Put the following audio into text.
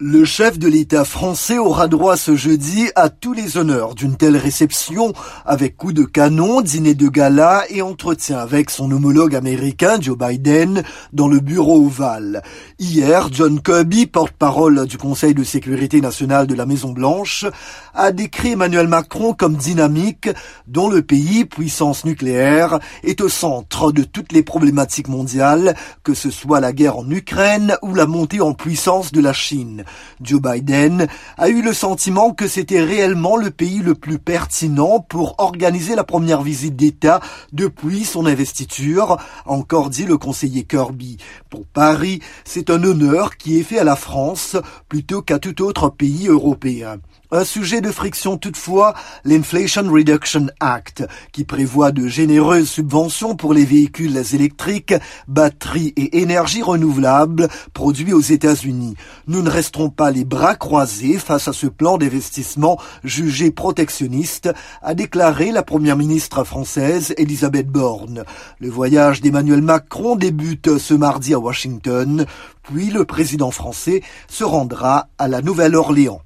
Le chef de l'État français aura droit ce jeudi à tous les honneurs d'une telle réception avec coup de canon, dîner de gala et entretien avec son homologue américain Joe Biden dans le bureau ovale. Hier, John Kirby, porte-parole du Conseil de sécurité nationale de la Maison Blanche, a décrit Emmanuel Macron comme dynamique dont le pays, puissance nucléaire, est au centre de toutes les problématiques mondiales, que ce soit la guerre en Ukraine ou la montée en puissance de la Chine. Joe Biden a eu le sentiment que c'était réellement le pays le plus pertinent pour organiser la première visite d'État depuis son investiture, encore dit le conseiller Kirby. Pour Paris, c'est un honneur qui est fait à la France plutôt qu'à tout autre pays européen. Un sujet de friction toutefois, l'Inflation Reduction Act, qui prévoit de généreuses subventions pour les véhicules électriques, batteries et énergies renouvelables produits aux États-Unis. Nous ne resterons pas les bras croisés face à ce plan d'investissement jugé protectionniste, a déclaré la première ministre française Elisabeth Borne. Le voyage d'Emmanuel Macron débute ce mardi à Washington, puis le président français se rendra à la Nouvelle-Orléans.